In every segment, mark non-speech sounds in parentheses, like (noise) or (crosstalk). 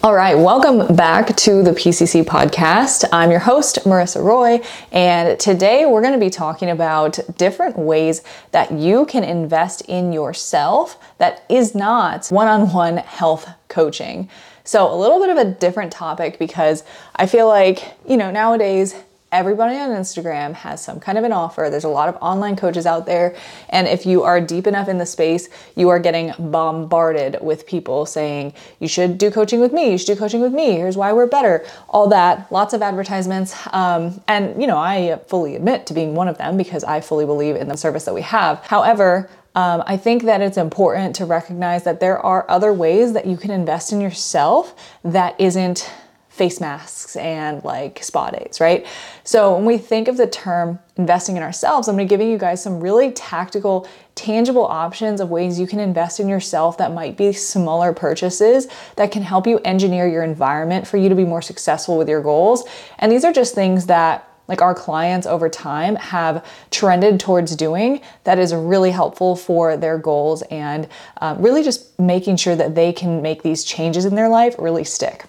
All right, welcome back to the PCC podcast. I'm your host, Marissa Roy, and today we're going to be talking about different ways that you can invest in yourself that is not one on one health coaching. So, a little bit of a different topic because I feel like, you know, nowadays everybody on Instagram has some kind of an offer. There's a lot of online coaches out there. And if you are deep enough in the space, you are getting bombarded with people saying, you should do coaching with me, you should do coaching with me, here's why we're better, all that, lots of advertisements. Um, and, you know, I fully admit to being one of them because I fully believe in the service that we have. However, um, I think that it's important to recognize that there are other ways that you can invest in yourself that isn't face masks and like spa days, right? So when we think of the term investing in ourselves, I'm gonna giving you guys some really tactical, tangible options of ways you can invest in yourself that might be smaller purchases that can help you engineer your environment for you to be more successful with your goals. And these are just things that like our clients over time have trended towards doing that is really helpful for their goals and um, really just making sure that they can make these changes in their life really stick.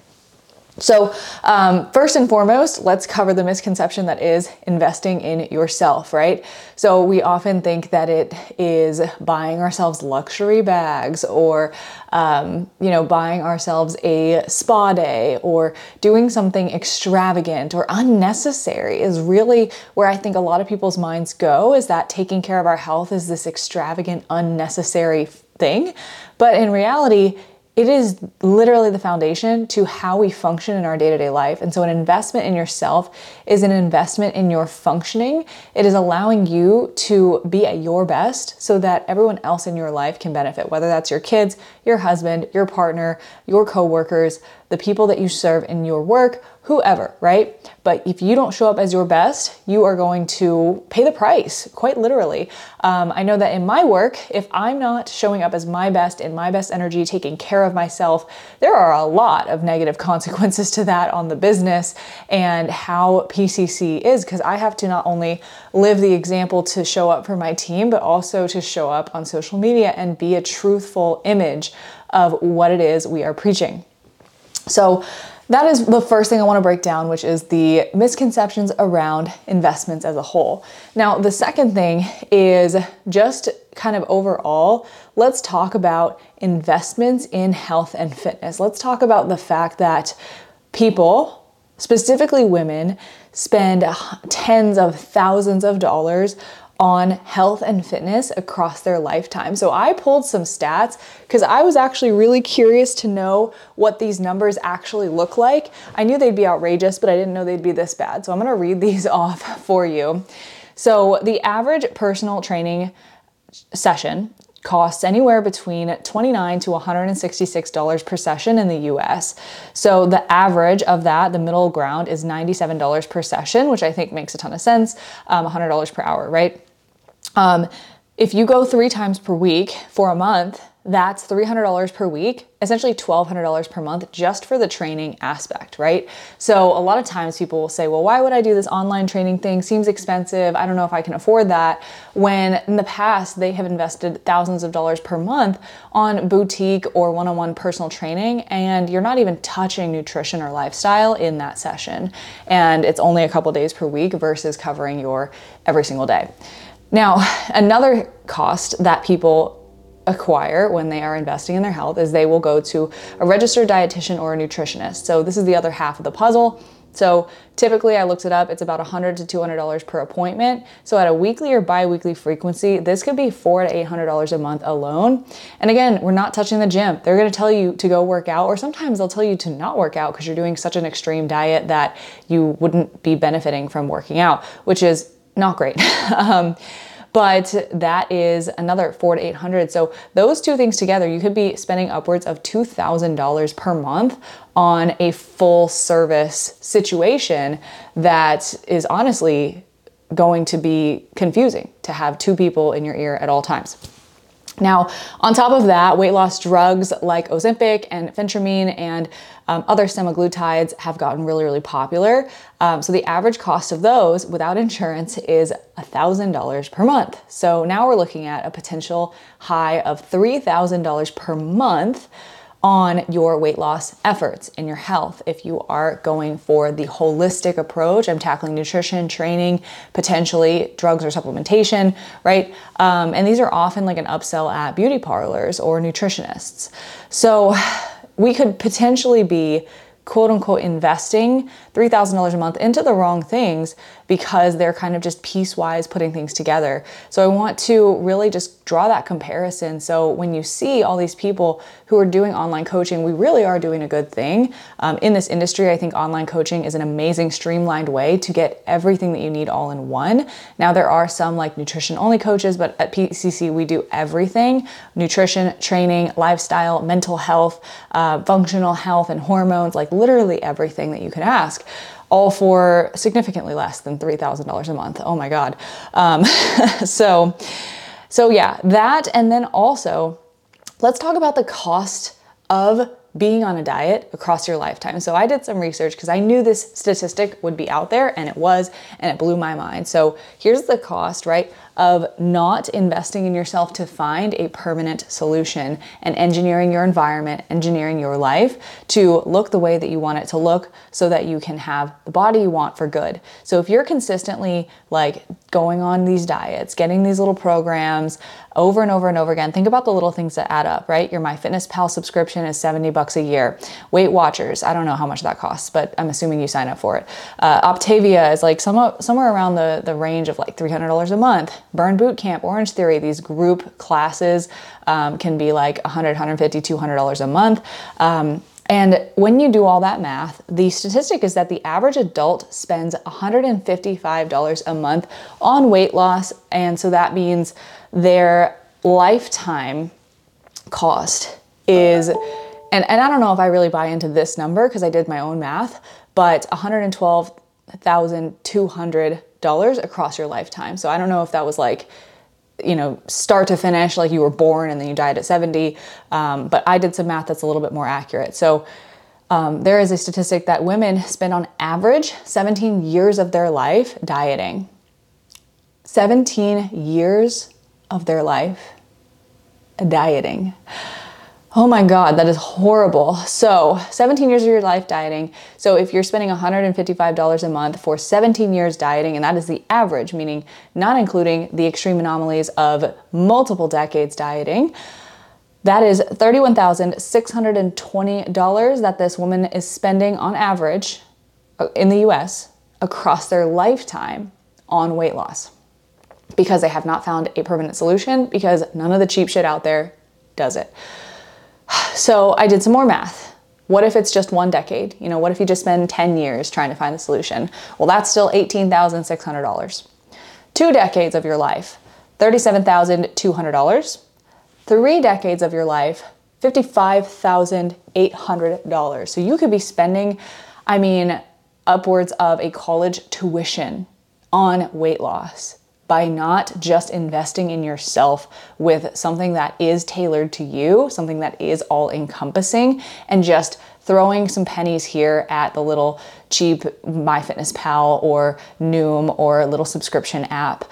So, um, first and foremost, let's cover the misconception that is investing in yourself, right? So, we often think that it is buying ourselves luxury bags or, um, you know, buying ourselves a spa day or doing something extravagant or unnecessary is really where I think a lot of people's minds go is that taking care of our health is this extravagant, unnecessary thing. But in reality, it is literally the foundation to how we function in our day to day life. And so, an investment in yourself is an investment in your functioning. It is allowing you to be at your best so that everyone else in your life can benefit, whether that's your kids, your husband, your partner, your coworkers, the people that you serve in your work, whoever, right? But if you don't show up as your best, you are going to pay the price, quite literally. Um, I know that in my work, if I'm not showing up as my best, in my best energy, taking care of myself, there are a lot of negative (laughs) consequences to that on the business and how PCC is, because I have to not only live the example to show up for my team, but also to show up on social media and be a truthful image of what it is we are preaching. So, that is the first thing I want to break down, which is the misconceptions around investments as a whole. Now, the second thing is just kind of overall, let's talk about investments in health and fitness. Let's talk about the fact that people, specifically women, spend tens of thousands of dollars on health and fitness across their lifetime. So I pulled some stats because I was actually really curious to know what these numbers actually look like. I knew they'd be outrageous, but I didn't know they'd be this bad. So I'm gonna read (laughs) these off for you. So the average personal training session costs anywhere between 29 to $166 per session in the US. So the average of that, the middle ground, is $97 per session, which I think makes a ton of sense, um, $100 per hour, right? Um, if you go three times per week for a month, that's $300 per week, essentially $1,200 per month just for the training aspect, right? So a lot of times people will say, well, why would I do this online training thing? Seems expensive. I don't know if I can afford that. When in the past, they have invested thousands of dollars per month on boutique or one on one personal training, and you're not even touching nutrition or lifestyle in that session. And it's only a couple days per week versus covering your every single day. Now, another cost that people acquire when they are investing in their health is they will go to a registered dietitian or a nutritionist. So this is the other half of the puzzle. So typically I looked it up, it's about 100 to $200 per appointment. So at a weekly or bi-weekly frequency, this could be four to $800 a month alone. And again, we're not touching the gym. They're gonna tell you to go work out, or sometimes they'll tell you to not work out because you're doing such an extreme diet that you wouldn't be benefiting from working out, which is not great. (laughs) um, but that is another four to 800. So those two things together, you could be spending upwards of $2,000 per month on a full service situation that is honestly going to be confusing to have two people in your ear at all times. Now, on top of that, weight loss drugs like Ozempic and phentermine and um, other semaglutides have gotten really, really popular. Um, so the average cost of those without insurance is $1,000 per month. So now we're looking at a potential high of $3,000 per month on your weight loss efforts in your health. If you are going for the holistic approach, I'm tackling nutrition, training, potentially drugs or supplementation, right? Um, and these are often like an upsell at beauty parlors or nutritionists. So we could potentially be quote unquote investing $3,000 a month into the wrong things because they're kind of just piecewise putting things together. So I want to really just draw that comparison. So when you see all these people who are doing online coaching, we really are doing a good thing. Um, in this industry, I think online coaching is an amazing streamlined way to get everything that you need all in one. Now, there are some like nutrition only coaches, but at PCC, we do everything nutrition, training, lifestyle, mental health, uh, functional health, and hormones like literally everything that you could ask all for significantly less than $3,000 a month. Oh my God. Um, (laughs) so, so yeah, that. And then also, let's talk about the cost of being on a diet across your lifetime. So I did some research because I knew this statistic would be out there and it was, and it blew my mind. So here's the cost, right? Of not investing in yourself to find a permanent solution and engineering your environment, engineering your life to look the way that you want it to look so that you can have the body you want for good. So if you're consistently like going on these diets, getting these little programs over and over and over again, think about the little things that add up, right? Your MyFitnessPal subscription is 70 bucks a year. Weight Watchers, I don't know how much that costs, but I'm assuming you sign up for it. Uh, Optavia is like some, somewhere around the, the range of like $300 a month. Burn Boot Camp, Orange Theory, these group classes um, can be like 100, 150, 200 dollars a month. Um, and when you do all that math, the statistic is that the average adult spends $155 a month on weight loss. And so that means their lifetime cost is, and, and I don't know if I really buy into this number because I did my own math, but 112,200 dollars across your lifetime. So I don't know if that was like, you know, start to finish, like you were born and then you died at 70. Um, but I did some math that's a little bit more accurate. So um, there is a statistic that women spend on average 17 years of their life dieting. 17 years of their life dieting. Oh my God, that is horrible. So, 17 years of your life dieting. So, if you're spending $155 a month for 17 years dieting, and that is the average, meaning not including the extreme anomalies of multiple decades dieting, that is $31,620 that this woman is spending on average uh, in the US across their lifetime on weight loss because they have not found a permanent solution because none of the cheap shit out there does it. So I did some more math. What if it's just one decade? You know, what if you just spend 10 years trying to find the solution? Well, that's still $18,600. Two decades of your life, $37,200. Three decades of your life, $55,800. So you could be spending, I mean, upwards of a college tuition on weight loss by not just investing in yourself with something that is tailored to you, something that is all encompassing, and just throwing some pennies here at the little cheap MyFitnessPal or Noom or little subscription app.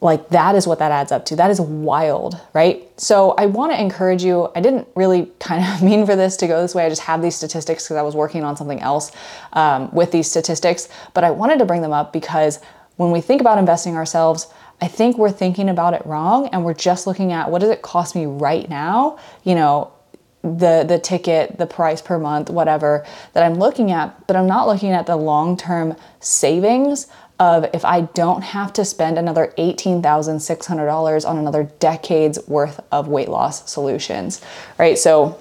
Like that is what that adds up to. That is wild, right? So I want to encourage you. I didn't really (laughs) kind of mean for this to go this way. I just have these statistics because I was working on something else um, with these statistics, but I wanted to bring them up because when we think about investing ourselves, I think we're thinking about it wrong and we're just looking at what does it cost me right now? You know, the the ticket, the price per month, whatever that I'm looking at, but I'm not looking at the long-term savings of if I don't have to spend another $18,600 on another decade's worth of weight loss solutions, right? So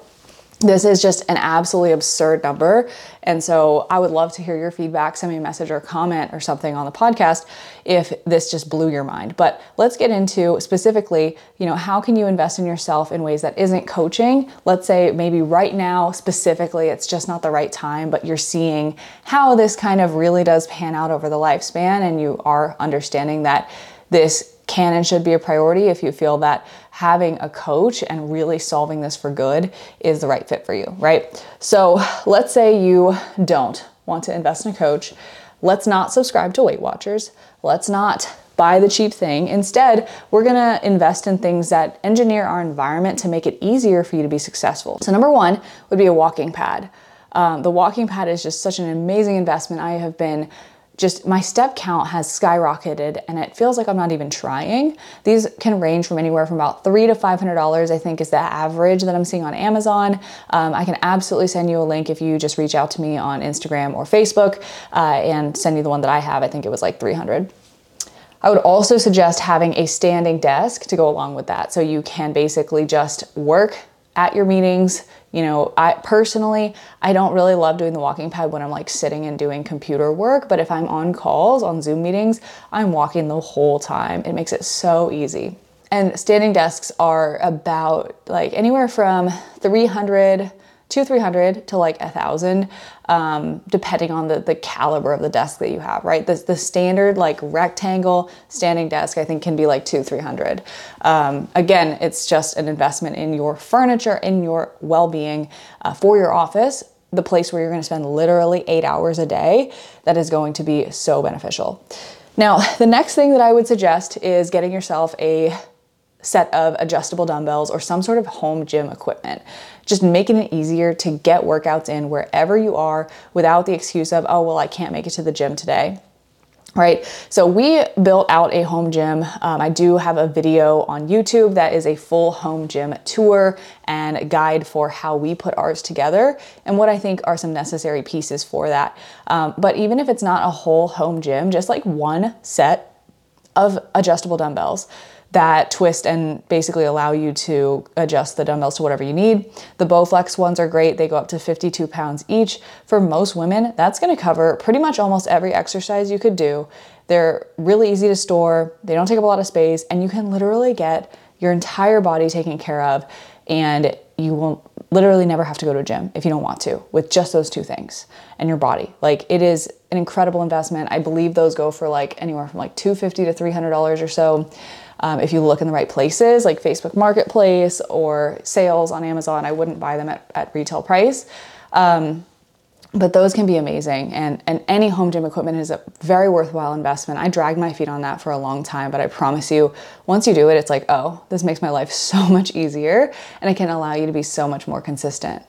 this is just an absolutely absurd number. And so I would love to hear your feedback. Send me a message or comment or something on the podcast if this just blew your mind. But let's get into specifically, you know, how can you invest in yourself in ways that isn't coaching? Let's say maybe right now, specifically, it's just not the right time, but you're seeing how this kind of really does pan out over the lifespan and you are understanding that this can and should be a priority if you feel that having a coach and really solving this for good is the right fit for you, right? So let's say you don't want to invest in a coach. Let's not subscribe to Weight Watchers. Let's not buy the cheap thing. Instead, we're gonna invest in things that engineer our environment to make it easier for you to be successful. So, number one would be a walking pad. Um, the walking pad is just such an amazing investment. I have been just my step count has skyrocketed and it feels like I'm not even trying. These can range from anywhere from about three to five hundred dollars. I think is the average that I'm seeing on Amazon. Um, I can absolutely send you a link if you just reach out to me on Instagram or Facebook uh, and send you the one that I have. I think it was like 300. I would also suggest having a standing desk to go along with that. So you can basically just work at your meetings. You know, I personally, I don't really love doing the walking pad when I'm like sitting and doing computer work, but if I'm on calls, on Zoom meetings, I'm walking the whole time. It makes it so easy. And standing desks are about like anywhere from 300 two, 300 to like a thousand, um, depending on the, the caliber of the desk that you have, right? The, the standard like rectangle standing desk, I think can be like two, 300. Um, again, it's just an investment in your furniture, in your well-being uh, for your office, the place where you're going to spend literally eight hours a day that is going to be so beneficial. Now, (laughs) the next thing that I would suggest is getting yourself a set of adjustable dumbbells or some sort of home gym equipment. Just making it easier to get workouts in wherever you are without the excuse of, oh, well, I can't make it to the gym today right? So we built out a home gym. Um, I do have a video on YouTube that is a full home gym tour and guide for how we put ours together and what I think are some necessary pieces for that. Um, but even if it's not a whole home gym, just like one set of adjustable dumbbells that twist and basically allow you to adjust the dumbbells to whatever you need. The Bowflex ones are great. They go up to 52 pounds each. For most women, that's to cover pretty much almost every exercise you could do. They're really easy to store. They don't take up a lot of space and you can literally get your entire body taken care of and you will literally never have to go to a gym if you don't want to with just those two things and your body. Like it is an incredible investment. I believe those go for like anywhere from like 250 to $300 or so. Um, if you look in the right places, like Facebook Marketplace or sales on Amazon, I wouldn't buy them at, at retail price. Um, but those can be amazing. And, and any home gym equipment is a very worthwhile investment. I dragged my feet on that for a long time but i promise you once you do it it's like oh this makes my life (laughs) so much easier and it can allow you to be so much more consistent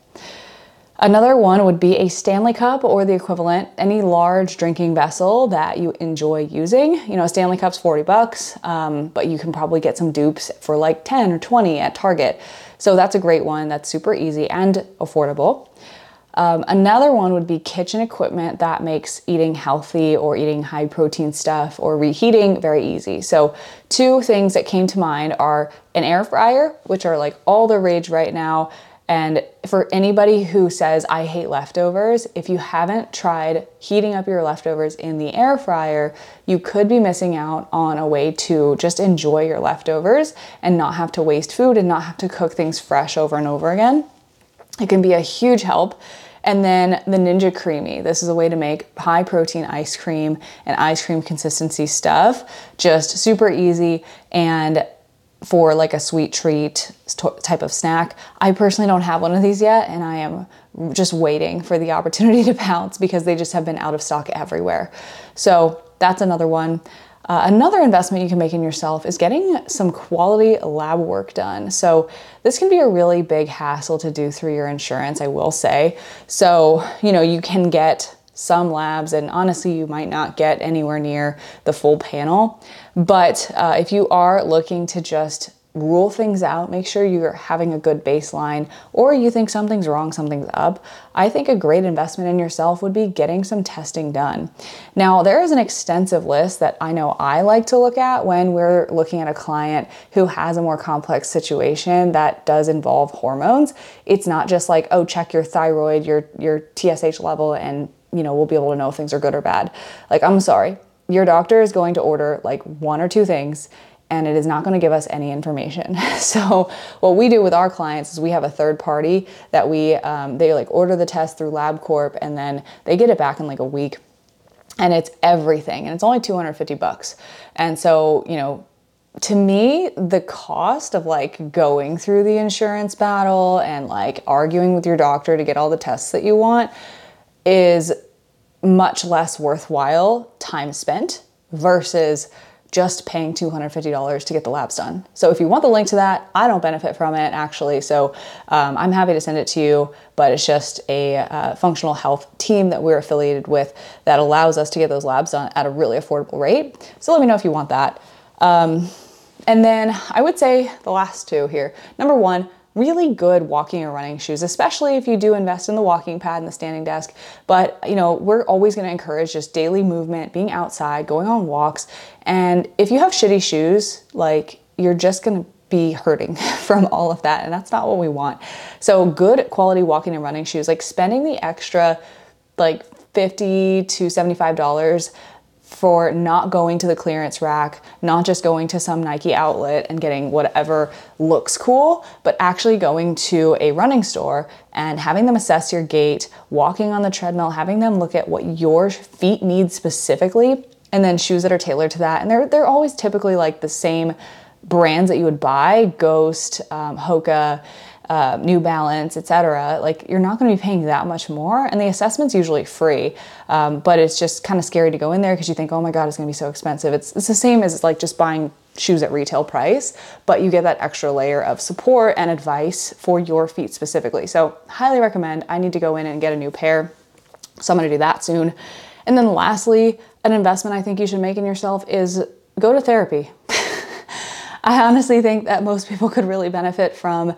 Another one would be a Stanley Cup or the equivalent, any large drinking vessel that you enjoy using. You know, a Stanley Cup's 40 bucks, um, but you can probably get some dupes for like 10 or 20 at Target. So that's a great one. That's super easy and affordable. Um, another one would be kitchen equipment that makes eating healthy or eating high protein stuff or reheating very easy. So, two things that came to mind are an air fryer, which are like all the rage right now, and for anybody who says, I hate leftovers, if you haven't tried heating up your leftovers in the air fryer, you could be missing out on a way to just enjoy your leftovers and not have to waste food and not have to cook things fresh over and over again. It can be a huge help. And then the Ninja Creami. This is a way to make high protein ice cream and ice cream consistency stuff. Just super easy and for like a sweet treat type of snack. I personally don't have one of these yet, and I am just waiting for the (laughs) opportunity to pounce because they just have been out of stock everywhere. So that's another one. Uh, another investment you can make in yourself is getting some quality lab work done. So, this can be a really big hassle to do through your insurance, I will say. So, you know, you can get some labs, and honestly, you might not get anywhere near the full panel. But uh, if you are looking to just rule things out, make sure you're having a good baseline, or you think something's wrong, something's up, I think a great investment in yourself would be getting some testing done. Now, there is an extensive list that I know I like to look at when we're looking at a client who has a more complex situation that does involve hormones. It's not just like, oh, check your thyroid, your your TSH level and you know, we'll be able to know if things are good or bad. Like, I'm sorry, your doctor is going to order like one or two things and it is not going to give us any information. (laughs) so what we do with our clients is we have a third party that we um, they like order the test through LabCorp and then they get it back in like a week, and it's everything, and it's only 250 bucks. And so you know. To me, the cost of like going through the insurance battle and like arguing with your doctor to get all the tests that you want is much less worthwhile time spent versus just paying $250 to get the labs done. So if you want the link to that, I don't benefit from it actually. So um, I'm happy to send it to you, but it's just a uh, functional health team that we're affiliated with that allows us to get those labs done at a really affordable rate. So let me know if you want that. Um, and then I would say the last two here. Number one, really good walking or running shoes, especially if you do invest in the walking pad and the standing desk. But, you know, we're always going to encourage just daily movement, being outside, going on walks. And if you have shitty shoes, like you're just going to be hurting (laughs) from all of that. And that's not what we want. So, good quality walking and running shoes, like spending the extra like 50 to $75 for not going to the clearance rack, not just going to some Nike outlet and getting whatever looks cool, but actually going to a running store and having them assess your gait, walking on the treadmill, having them look at what your feet need specifically, and then shoes that are tailored to that. And they're they're always typically like the same brands that you would buy, Ghost, um, Hoka, uh, New Balance, etc., like you're not going to be paying that much more. And the assessment's usually free, um, but it's just kind of scary to go in there because you think, oh my God, it's going to be so expensive. It's, it's the same as like just buying shoes at retail price, but you get that extra layer of support and advice for your feet specifically. So, highly recommend. I need to go in and get a new pair. So, I'm going to do that soon. And then, lastly, an investment I think you should make in yourself is go to therapy. (laughs) I honestly think that most people could really benefit from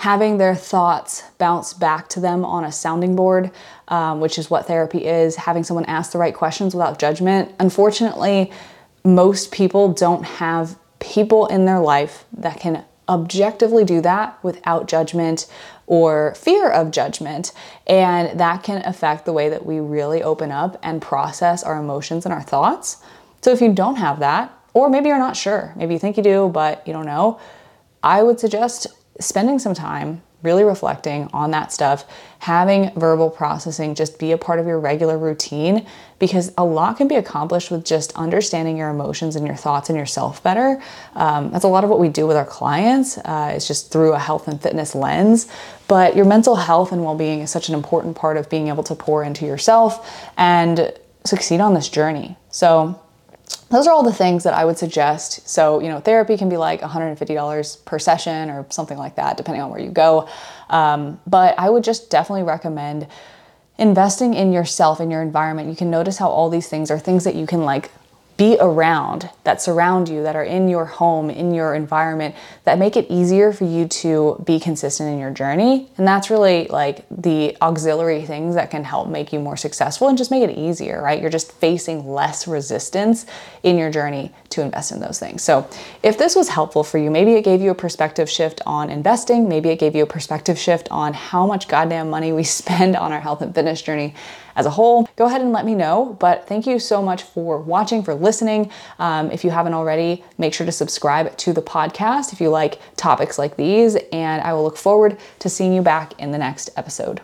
having their thoughts bounce back to them on a sounding board, um, which is what therapy is, having someone ask the right questions without judgment. Unfortunately, most people don't have people in their life that can objectively do that without judgment or fear of judgment. And that can affect the way that we really open up and process our emotions and our thoughts. So if you don't have that, or maybe you're not sure, maybe you think you do, but you don't know, I would suggest spending some time really reflecting on that stuff, having verbal processing just be a part of your regular routine because a lot can be accomplished with just understanding your emotions and your thoughts and yourself better. Um, that's a lot of what we do with our clients. Uh, it's just through a health and fitness lens. But your mental health and well being is such an important part of being able to pour into yourself and succeed on this journey. So, those are all the things that I would suggest. So, you know, therapy can be like $150 per session or something like that, depending on where you go. Um, but I would just definitely recommend investing in yourself, in your environment. You can notice how all these things are things that you can like be around, that surround you, that are in your home, in your environment, that make it easier for you to be consistent in your journey. And that's really like the auxiliary things that can help make you more successful and just make it easier, right? You're just facing less resistance in your journey to invest in those things. So, if this was helpful for you, maybe it gave you a perspective shift on investing, maybe it gave you a perspective shift on how much goddamn money we (laughs) spend on our health and fitness journey as a whole, go ahead and let me know. But thank you so much for watching, for listening. Um, if you haven't already, make sure to subscribe to the podcast if you like topics like these. And I will look forward to seeing you back in the next episode.